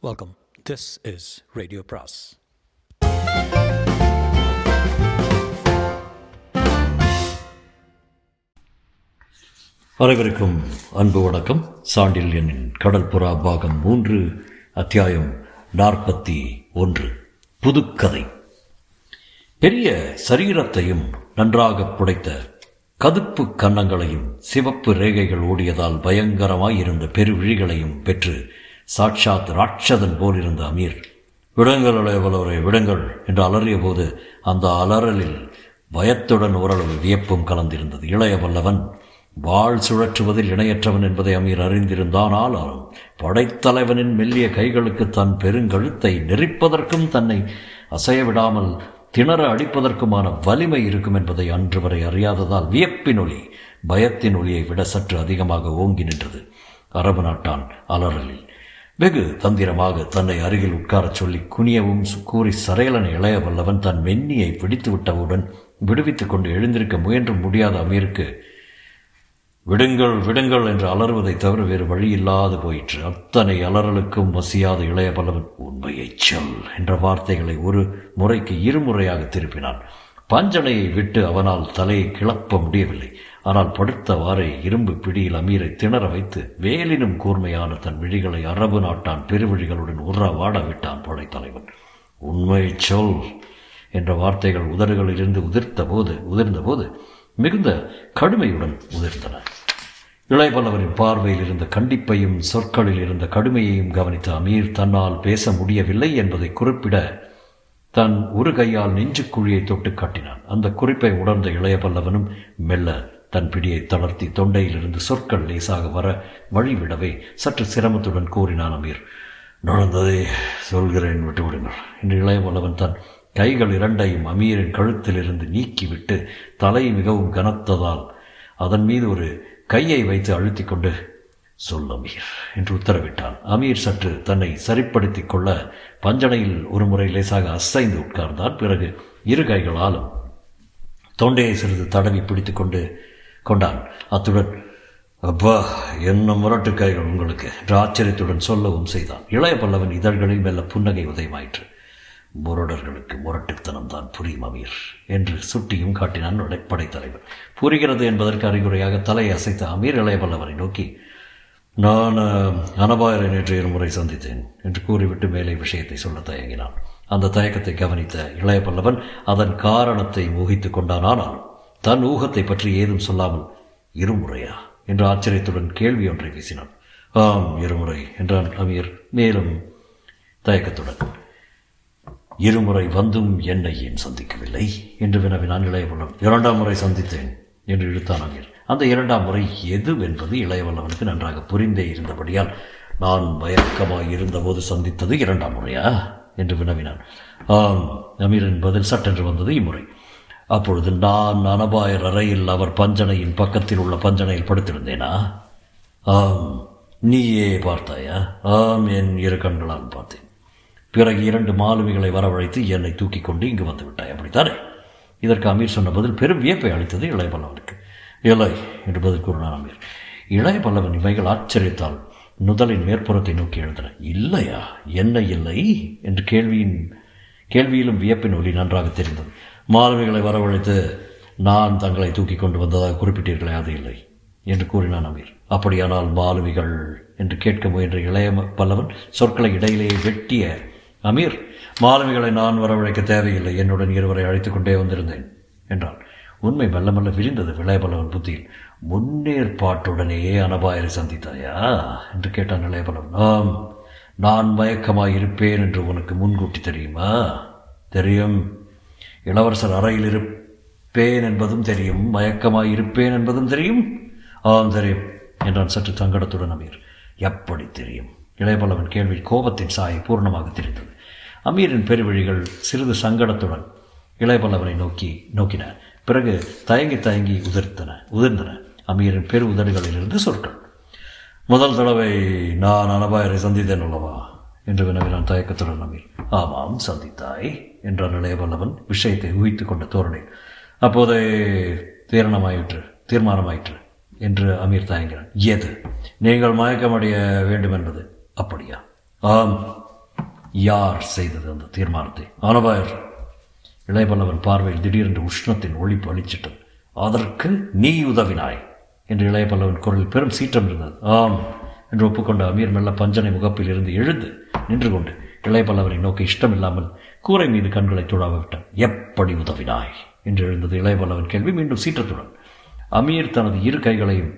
Welcome this is radio பிராஸ் அனைவருக்கும் அன்பு வணக்கம். சாண்டில் கடற்புறா பாகம் மூன்று அத்தியாயம் நாற்பத்தி ஒன்று. புதுக்கதை. பெரிய சரீரத்தையும் நன்றாக புடைத்த கதுப்பு கன்னங்களையும் சிவப்பு ரேகைகள் ஓடியதால் பயங்கரமாய் இருந்த பெருவிழிகளையும் பெற்று சாட்சாத் ராட்சதன் போல் இருந்த அமீர். விடுங்கள் இளையவலவரை விடுங்கள் என்று அலறிய போது அந்த அலறலில் பயத்துடன் ஓரளவு வியப்பும் கலந்திருந்தது. இளைய வல்லவன் வாழ் சுழற்றுவதில் இணையற்றவன் என்பதை அமீர் அறிந்திருந்தான். ஆனாலும் படைத்தலைவனின் மெல்லிய கைகளுக்கு தன் பெருங்கழுத்தை நெரிப்பதற்கும் தன்னை அசைய விடாமல் திணற அடிப்பதற்குமான வலிமை இருக்கும் என்பதை அன்று வரை அறியாததால் வியப்பின் ஒளி பயத்தின் ஒளியை விட சற்று அதிகமாக ஓங்கி நின்றது. அரபு நாட்டான் அலறலில். வெகு தந்திரமாக தன்னை அருகில் உட்காரச் சொல்லி குனியவும் கூறி சரையலன் இளைய வல்லவன் தன் மென்னியை பிடித்து விட்டவுடன் விடுவித்துக் கொண்டு எழுந்திருக்க முயன்று முடியாத அமீருக்கு விடுங்கள் விடுங்கள் என்று அலறுவதை தவிர வேறு வழி இல்லாது போயிற்று. அத்தனை அலறலுக்கும் வசியாத இளைய பல்லவன் உண்மையைச் சொல் என்ற வார்த்தைகளை ஒரு முறைக்கு இருமுறையாக திருப்பினான். பஞ்சனையை விட்டு அவனால் தலையை கிளப்ப முடியவில்லை. ஆனால் படுத்தவாறே இரும்பு பிடியில் அமீரை திணற வைத்து வேலினும் கூர்மையான தன் விழிகளை அரபு நாட்டான் பெருவிழிகளுடன் உற வாட விட்டான் படைத்தலைவன் உண்மை சொல் என்ற வார்த்தைகள் உதடுகளிலிருந்து உதிர்த்த போது உதிர்ந்த போது மிகுந்த கடுமையுடன் உதிர்ந்தன. இளையபல்லவரின் பார்வையில் இருந்த கண்டிப்பையும் சொற்களில் இருந்த கடுமையையும் கவனித்த அமீர் தன்னால் பேச முடியவில்லை என்பதை குறிப்பிட தன் ஒரு கையால் நெஞ்சு குழியை தொட்டு காட்டினான். அந்த குறிப்பை உணர்ந்த இளைய பல்லவனும் மெல்ல தன் பிடியை தளர்த்தி தொண்டையிலிருந்து சொற்கள் லேசாக வர வழிவிடவே சற்று சிரமத்துடன் கூறினான் அமீர். நடந்ததை சொல்கிறேன் விட்டுவிடுங்கள். என்று இளைய வல்லவன் தன் கைகள் இரண்டையும் அமீரின் கழுத்திலிருந்து நீக்கிவிட்டு தலை மிகவும் கனத்ததால் அதன் மீது ஒரு கையை வைத்து அழுத்தி கொண்டு சொல் அமீர் என்று உத்தரவிட்டான். அமீர் சற்று தன்னை சரிப்படுத்திக் கொள்ள பஞ்சனையில் ஒரு முறை லேசாக அசைந்து உட்கார்ந்தான். பிறகு இரு கைகளாலும் தொண்டையை சிறிது தடவி பிடித்துக்கொண்டு கொண்டான். அத்துடன் அப்பா என்ன முரட்டு கைகள் உங்களுக்கு? என்று ஆச்சரியத்துடன் சொல்லவும் செய்தான். இளைய பல்லவன் இதழ்களில் மெல்ல புன்னகை உதயமாயிற்று. முரடர்களுக்கு முரட்டுத்தனம் தான் புரியும் அமீர் என்று சுட்டியும் காட்டினான் படைத்தலைவர் புரிகிறது என்பதற்கு அறிகுறையாக தலையை அசைத்த அமீர் இளையபல்லவரை நோக்கி நான் அனபாயரை நேற்று இருமுறை சந்தித்தேன் என்று கூறிவிட்டு மேலே விஷயத்தை சொல்ல தயங்கினான். அந்த தயக்கத்தை கவனித்த இளைய பல்லவன் அதன் காரணத்தை ஊகித்து கொண்டான். ஆனால் தன் ஊகத்தை பற்றி ஏதும் சொல்லாமல் இருமுறையா என்று ஆச்சரியத்துடன் கேள்வி ஒன்றை பேசினான் ஆம் இருமுறை என்றான் அமீர். மேலும் தயக்கத்துடன். இருமுறை வந்தும் என்னை ஏன் சந்திக்கவில்லை? என்று வினவினான் இளையவல்லவன் இரண்டாம் முறை சந்தித்தேன் என்று இழுத்தான் அமீர். அந்த இரண்டாம் முறை எது என்பது இளையவல்லவனுக்கு நன்றாக புரிந்தே இருந்தபடியால் நான் மயக்கமாய் இருந்தபோது சந்தித்தது இரண்டாம் முறையா? என்று வினவினான். ஆம் அமீரின் பதில் சட்டென்று வந்தது இம்முறை. அப்பொழுது நான் அனபாயர் அறையில் அவர் பஞ்சனையின் பக்கத்தில் உள்ள பஞ்சனையில் படுத்திருந்தேனா? ஆம் நீயே பார்த்தாயா? ஆம் என் இரு கண்களால் பார்த்தேன். பிறகு இரண்டு மாலுமிகளை வரவழைத்து என்னை தூக்கி கொண்டு இங்கு வந்து விட்டாய். அப்படித்தானே? இதற்கு அமீர் சொன்ன பதில் பெரும் வியப்பை அளித்தது இளைய பல்லவனுக்கு. இலை என்று பதில் கூறினார் அமீர். இளைய பல்லவன் இவைகள் ஆச்சரியத்தால் நுதலின் மேற்புறத்தை நோக்கி எழுந்தன. இல்லையா? என்ன இல்லை? என்று கேள்வியின் கேள்வியிலும் வியப்பின் ஒளி நன்றாக தெரிந்தது. மாணவிகளை வரவழைத்து நான் தங்களை தூக்கி கொண்டு வந்ததாக குறிப்பிட்டீர்களே அது இல்லை என்று கூறினான் அமீர். அப்படியானால் மாலுமிகள் என்று கேட்க முயன்ற இளைய பல்லவன் சொற்களை இடையிலேயே வெட்டிய அமீர் மாலுமிகளை நான் வரவழைக்க தேவையில்லை என்னுடன் இருவரை அழைத்து கொண்டே வந்திருந்தேன் என்றான். உண்மை மெல்ல மெல்ல விரிந்தது விளையபல்லவன் புத்தியில். முன்னேற்பாட்டுடனேயே அனபாயரை சந்தித்தாயா? என்று கேட்டான் இளையபல்லவன் ஆம் நான் மயக்கமாக இருப்பேன் என்று உனக்கு முன்கூட்டி தெரியுமா? தெரியும். இளவரசர் அறையில் இருப்பேன் என்பதும் தெரியும். மயக்கமாய் இருப்பேன் என்பதும் தெரியும். ஆம் தெரியும் என்றான் சற்று சங்கடத்துடன் அமீர். எப்படி தெரியும்? இளையபல்லவன் கேள்வி கோபத்தின் சாயை பூர்ணமாக தெரிந்தது. அமீரின் பெருவழிகள் சிறிது சங்கடத்துடன் இளையபல்லவனை நோக்கி நோக்கின. பிறகு தயங்கி தயங்கி உதிர்த்தன உதிர்ந்தன. அமீரின் பெரு உதடுகளிலிருந்து சொற்கள். முதல் தடவை நான் அனபாயரை சந்தித்தேன் அல்லவா? என்று வினவினான் தயக்கத்துடன் அமீர். ஆமாம் சந்தித்தாய் என்றான் இளையவல்லவன் விஷயத்தை ஊகித்து கொண்ட தோரணை அப்போதே தீரணமாயிற்று தீர்மானமாயிற்று என்று அமீர் தயங்கினான். எது? நீங்கள் மயக்கமடைய வேண்டும் என்பது. அப்படியா? ஆம் யார் செய்தது அந்த தீர்மானத்தை? ஆனபாயர் இளையபல்லவன் பார்வையில் திடீரென்று உஷ்ணத்தின் ஒழிப்பு அளிச்சிட்டது. அதற்கு நீ உதவினாய். என்று இளையபல்லவன் குரலில் பெரும் சீற்றம் இருந்தது. ஆம் என்று ஒப்புக்கொண்ட அமீர் மெல்ல பஞ்சனை முகப்பில் இருந்து எழுந்து நின்று கொண்டு இளையபல்லவனை நோக்கி இஷ்டமில்லாமல் கூரை மீது கண்களை துழாவ விட்டான். எப்படி உதவினாய்? என்று எழுந்தது இளையபல்லவன் கேள்வி. மீண்டும் சீற்றத்துடன் அமீர் தனது இரு கைகளையும்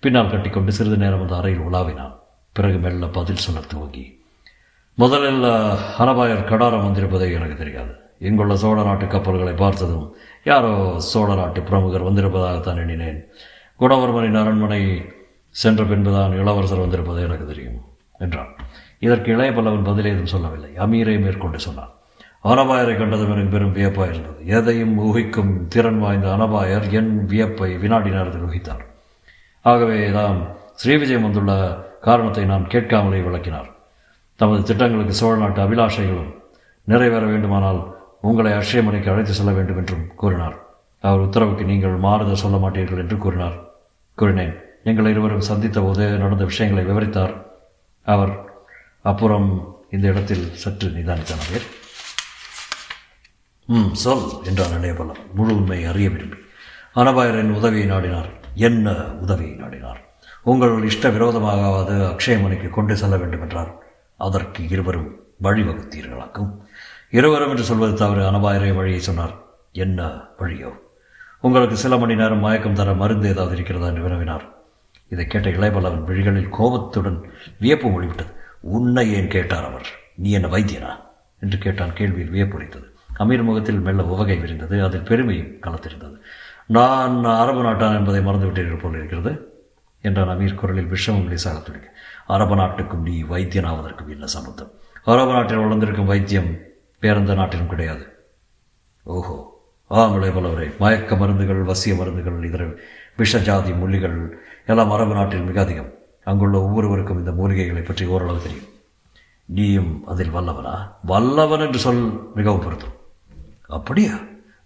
பின்னால் கட்டிக்கொண்டு சிறிது நேரம் அந்த அறையில் உலாவினான். பிறகு மெல்ல பதில் சொல்ல துவங்கி முதலில் அரபாயர் கடாரம் வந்திருப்பதே எனக்கு தெரியாது. இங்குள்ள சோழ நாட்டு கப்பல்களை பார்த்ததும் யாரோ சோழ நாட்டு பிரமுகர் வந்திருப்பதாகத்தான் எண்ணினேன். குடவர்மனின் அரண்மனை சென்ற பின்புதான் இளவரசர் வந்திருப்பது எனக்கு தெரியும் என்றான். இதற்கு இளைய பல்லவன் பதில் ஏதும் சொல்லவில்லை. அமீரை மேற்கொண்டு சொன்னான். அனபாயரை கண்டதும் எனக்கு பெரும் வியப்பாக இருந்தது. எதையும் ஊகிக்கும் திறன் வாய்ந்த அனபாயர் என் வியப்பை வினாடி நேரத்தில் ஊகித்தார். ஆகவே தாம் ஸ்ரீவிஜயம் வந்துள்ள காரணத்தை நான் கேட்காமலே விளக்கினார். தமது திட்டங்களுக்கு சோழ நாட்டு அபிலாஷைகளும் நிறைவேற வேண்டுமானால் உங்களை அஷ்யமனைக்கு அழைத்து செல்ல வேண்டும் என்றும் கூறினார். அவர் உத்தரவுக்கு நீங்கள் மாறுதல் சொல்ல மாட்டீர்கள் என்று கூறினார். கூறினேன் எங்கள் இருவரும் சந்தித்த போது நடந்த விஷயங்களை விவரித்தார். அவர் அப்புறம் இந்த இடத்தில் சற்று நிதானித்தார் ம் சொல் என்றார் இளையபல்லவன் முழு உண்மையை அறிய விரும்பி. அனபாயரின் உதவியை நாடினார். என்ன உதவியை நாடினார்? உங்கள் இஷ்ட விரோதமாகாவது அக்ஷயமணிக்கு கொண்டு செல்ல வேண்டும் என்றார் அதற்கு இருவரும் வழிவகுத்தீர்களாக்கும். இருவரும் என்று சொல்வது தவறு. அனபாயரே வழியை சொன்னார். என்ன வழியோ? உங்களுக்கு சில மணி நேரம் மயக்கம் தர மருந்து ஏதாவது இருக்கிறதா என்று வினவினார். இதை கேட்ட இளையபல்லவன் விழிகளில் கோபத்துடன் வியப்பு மொழிவிட்டது உன்னை ஏன் கேட்டார் அவர்? நீ என்ன வைத்தியனா? என்று கேட்டான் கேள்வியில் வியப்புரைத்தது அமீர் முகத்தில் மெல்ல உவகை விரிந்தது. அதில் பெருமையும் கலத்திருந்தது. நான் அரபு நாட்டான் என்பதை மறந்துவிட்டீர்கள் போல் இருக்கிறது என்றான் அமீர் குரலில் விஷமம் லேசாக துடிக்க. அரபு நாட்டுக்கும் நீ வைத்தியனாவதற்கும் என்ன சம்பந்தம்? அரபு நாட்டில் வளர்ந்திருக்கும் வைத்தியம் வேறெந்த நாட்டிலும் கிடையாது. ஓஹோ! ஆம் இளையபலவரே மயக்க மருந்துகள் வசிய மருந்துகள் இதர விஷஜாதி முள்ளிகள் எல்லாம் அரபு நாட்டில் மிக அதிகம். அங்குள்ள ஒவ்வொருவருக்கும் இந்த மூலிகைகளை பற்றி ஓரளவு தெரியும். நீயும் அதில் வல்லவனா? வல்லவன் என்று சொல் மிகவும் பொருத்தம் அப்படியா?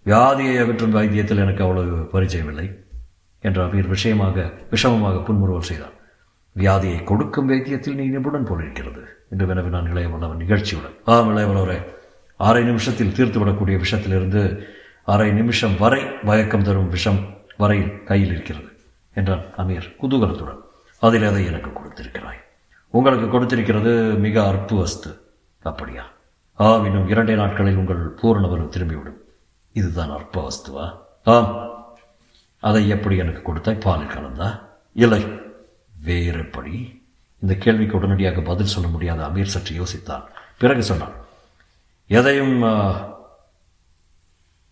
வியாதியை அகற்றும் வைத்தியத்தில் எனக்கு அவ்வளவு பரிச்சயம் இல்லை என்ற அமீர் விஷயமாக விஷமமாக புன்முறுவல் செய்தான். வியாதியை கொடுக்கும் வைத்தியத்தில் நீ நிபுணன் போலிருக்கிறது என்று வினவினான் இளையவல்லவன் நிகழ்ச்சியுடன். ஆம் இளையவனவரே அரை நிமிஷத்தில் தீர்த்துவிடக்கூடிய விஷத்திலிருந்து அரை நிமிஷம் வரை மயக்கம் தரும் விஷம் வரையில் கையில் இருக்கிறது என்றான் அமீர் குதூகலத்துடன். அதில் அதை எனக்கு கொடுத்திருக்கிறாய். உங்களுக்கு கொடுத்திருக்கிறது மிக அற்பு வஸ்து அப்படியா? ஆம் இன்னும் இரண்டே நாட்களில் உங்கள் பூரணவரும் திரும்பிவிடும். இதுதான் அற்ப வஸ்துவா ஆம். அதை எப்படி எனக்கு கொடுத்தாய்? பாலில் கலந்தா? இல்லை. வேறு எப்படி இந்த கேள்விக்கு உடனடியாக பதில் சொல்ல முடியாத அமீர் சற்று யோசித்தான். பிறகு சொன்னான். எதையும்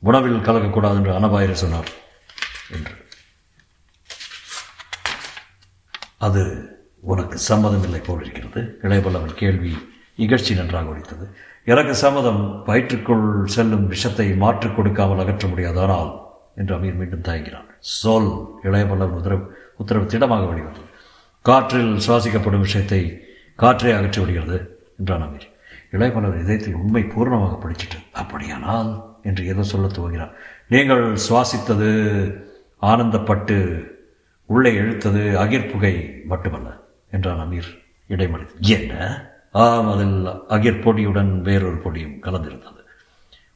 உணவில் கலக்கக்கூடாது என்று அனபாயர் சொன்னார் என்று. அது உனக்கு சம்மதம் இல்லை போல் இருக்கிறது இளையபல்லவன் கேள்வி இகழ்ச்சி நன்றாக ஒழித்தது எனக்கு சம்மதம் வயிற்றுக்குள் செல்லும் விஷத்தை மாற்றிக் கொடுக்காமல் அகற்ற முடியாது ஆனால் என்று அமீர் மீண்டும் தயங்கினான். சொல் இளையபல்லவன் உத்தரவு உத்தரவு திடமாக வெளிவந்தது. காற்றில் சுவாசிக்கப்படும் விஷயத்தை காற்றே அகற்றி விடுகிறது என்றான் அமீர். இளையபல்லவர் இதயத்தில் உண்மை பூர்ணமாக படிச்சிட்டு அப்படியானால் என்று ஏதோ சொல்ல துவங்கினார். நீங்கள் சுவாசித்தது ஆனந்தப்பட்டு உள்ளே இழுத்தது அகிர்புகை மட்டுமல்ல என்றான் அமீர் இடைமறி. என்ன? ஆம் அதில் அகிர் பொடியுடன் வேறொரு பொடியும் கலந்திருந்தது.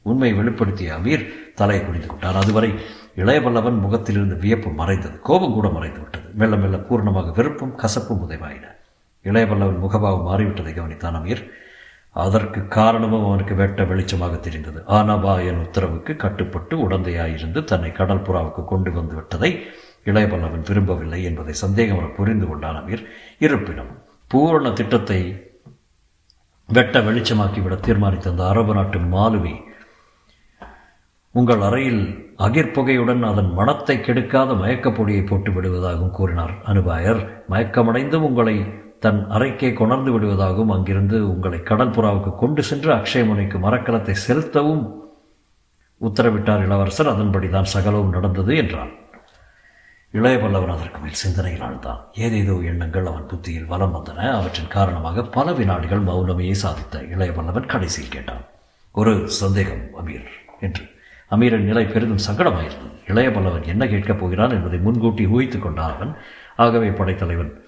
உண்மை வெளிப்படுத்திய அமீர் தலையை குடித்து கொண்டார். அதுவரை இளையவல்லவன் முகத்திலிருந்து வியப்பு மறைந்தது கோபம் கூட மறைந்து விட்டது. மெல்ல மெல்ல பூர்ணமாக வெறுப்பும் கசப்பும் உதவாயின இளையவல்லவன் முகபாவம் மாறிவிட்டதை கவனித்தான் அமீர். அதற்கு காரணமும் அவனுக்கு வெட்ட வெளிச்சமாக தெரிந்தது. ஆனாபா என் உத்தரவுக்கு கட்டுப்பட்டு உடந்தையாயிருந்து தன்னை கடல் புறாவுக்கு கொண்டு வந்து விட்டதை இளையபல்லவன் விரும்பவில்லை என்பதை சந்தேகம் புரிந்து கொண்டான் அமீர். இருப்பினும் பூரண திட்டத்தை வெட்ட வெளிச்சமாக்கிவிட தீர்மானித்த அந்த அரபு நாட்டு மாலுமி உங்கள் அறையில் அகிர்புகையுடன் அதன் மனத்தை கெடுக்காத மயக்கப்பொடியை போட்டு விடுவதாகவும் கூறினார். அனுபாயர் மயக்கமடைந்து உங்களை தன் அறைக்கே கொணர்ந்து விடுவதாகவும் அங்கிருந்து உங்களை கடற்புறாவுக்கு கொண்டு சென்று அக்ஷயமுனைக்கு மரக்கலத்தை செலுத்தவும் உத்தரவிட்டார் இளவரசர். அதன்படிதான் சகலவும் நடந்தது என்றான். இளைய பல்லவன் அதற்கு மேல் சிந்தனையில் ஆழ்ந்தான். ஏதேதோ எண்ணங்கள் அவன் புத்தியில் வலம் வந்தன. அவற்றின் காரணமாக பல வினாடிகள் மௌனமையை சாதித்த இளைய பல்லவன் கடைசியில் கேட்டான். ஒரு சந்தேகம் அமீர் என்று. அமீரின் நிலை பெரிதும் சங்கடமாயிருந்தது. இளைய பல்லவன் என்ன கேட்கப் போகிறான் என்பதை முன்கூட்டி ஊகித்துக் கொண்டான் அவன். ஆகவே படைத்தலைவன்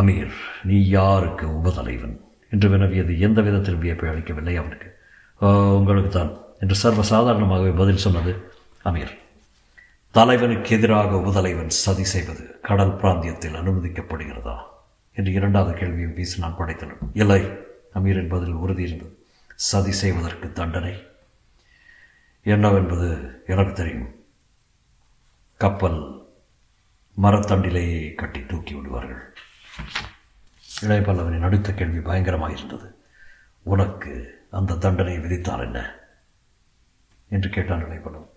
அமீர் நீ யாருக்கு உபதலைவன்? என்று வினவியது எந்த விதத்தில் வியப்பை அளிக்கவில்லை அவனுக்கு. உங்களுக்கு தான் என்று சர்வசாதாரணமாகவே பதில் சொன்னது அமீர். தலைவனுக்கு எதிராக உபதலைவன் சதி செய்வது கடல் பிராந்தியத்தில் அனுமதிக்கப்படுகிறதா? என்று இரண்டாவது கேள்வியும் வீசி நான் படைத்தனும் இல்லை அமீரின் பதில் உறுதி இருந்தது சதி செய்வதற்கு தண்டனை? என்னவென்பது எனக்கு தெரியும். கப்பல் மரத்தண்டிலேயே கட்டி தூக்கி விடுவார்கள். இளையபல்லவனின் அடுத்த கேள்வி பயங்கரமாக இருந்தது உனக்கு அந்த தண்டனை விதித்தால் என்ன? என்று கேட்டான் இளையபல்லவன்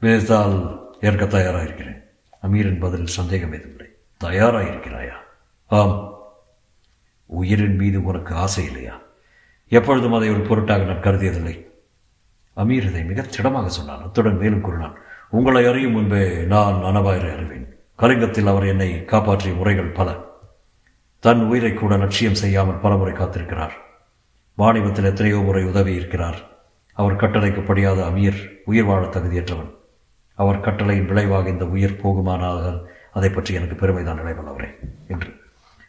விதித்தால் ஏற்க தயாராக இருக்கிறேன் அமீரின் பதிலில் சந்தேகம் எதுவில்லை தயாராக இருக்கிறாயா ஆம். உயிரின் மீது உனக்கு ஆசை இல்லையா? எப்பொழுதும் அதை ஒரு பொருட்டாக நான் கருதியதில்லை. அமீர் இதை மிகச் திடமாக சொன்னான். அத்துடன் மேலும் கூறினான். உங்களை அறியும் முன்பே நான் அனவாயரை அறிவேன் கலிங்கத்தில் அவர் என்னை காப்பாற்றிய முறைகள் பல. தன் உயிரை கூட லட்சியம் செய்யாமல் பலமுறை காத்திருக்கிறார். வாணிபத்தில் எத்தனையோ முறை உதவி இருக்கிறார். அவர் கட்டளைக்கு படியாத அமீர் உயிர் வாழ தகுதியற்றவன். அவர் கட்டளையின் விளைவாக இந்த உயிர் போகுமானால் அதை பற்றி எனக்கு பெருமைதான் நினைவல்லவரே என்று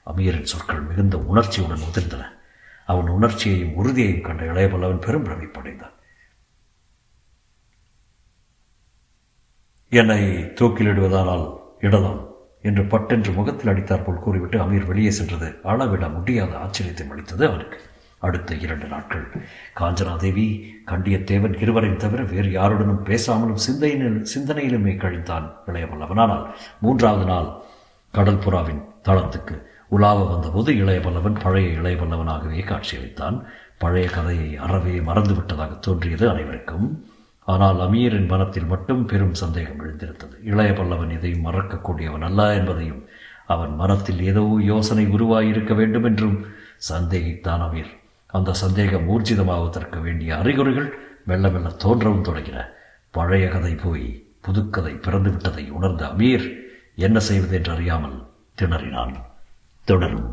அமீரின் சொற்கள் மிகுந்த உணர்ச்சியுடன் உதிர்ந்தன. அவன் உணர்ச்சியையும் உறுதியையும் கண்ட இளையபல்லவன் பெரும் பிரமிப்படைந்தான் என்னை தூக்கிலிடுவதானால் இடலாம் என்று பட்டென்று முகத்தில் அடித்தாற்போல் கூறிவிட்டு அமீர் வெளியே சென்றது. அளவிட முடியாத ஆச்சரியத்தை அளித்தது அவனுக்கு. அடுத்த இரண்டு நாட்கள். காஞ்சனாதேவி கண்டியத்தேவன் இருவரையும் தவிர வேறு யாருடனும் பேசாமலும் சிந்தையினில் சிந்தனையிலுமே கழித்தான் இளையவல்லவனானால் மூன்றாவது நாள் கடல்புறாவின் தளத்துக்கு உலாவ வந்தபோது இளையவல்லவன் பழைய இளையவல்லவனாகவே காட்சியளித்தான். பழைய கதையை அறவே மறந்துவிட்டதாக தோன்றியது அனைவருக்கும். ஆனால் அமீரின் மனத்தில் மட்டும் பெரும் சந்தேகம் எழுந்திருந்தது. இளைய பல்லவன் இதையும் மறக்கக்கூடியவன் அல்ல என்பதையும் அவன் மனத்தில் ஏதோ யோசனை உருவாகியிருக்க வேண்டும் என்றும் சந்தேகித்தான் அமீர். அந்த சந்தேகம் ஊர்ஜிதமாவதற்கு வேண்டிய அறிகுறிகள் மெல்ல மெல்ல தோன்றவும் தொடங்கின. பழைய கதை போய் புதுக்கதை பிறந்து விட்டதை உணர்ந்த அமீர் என்ன செய்வது என்று அறியாமல் திணறினான். தொடரும்.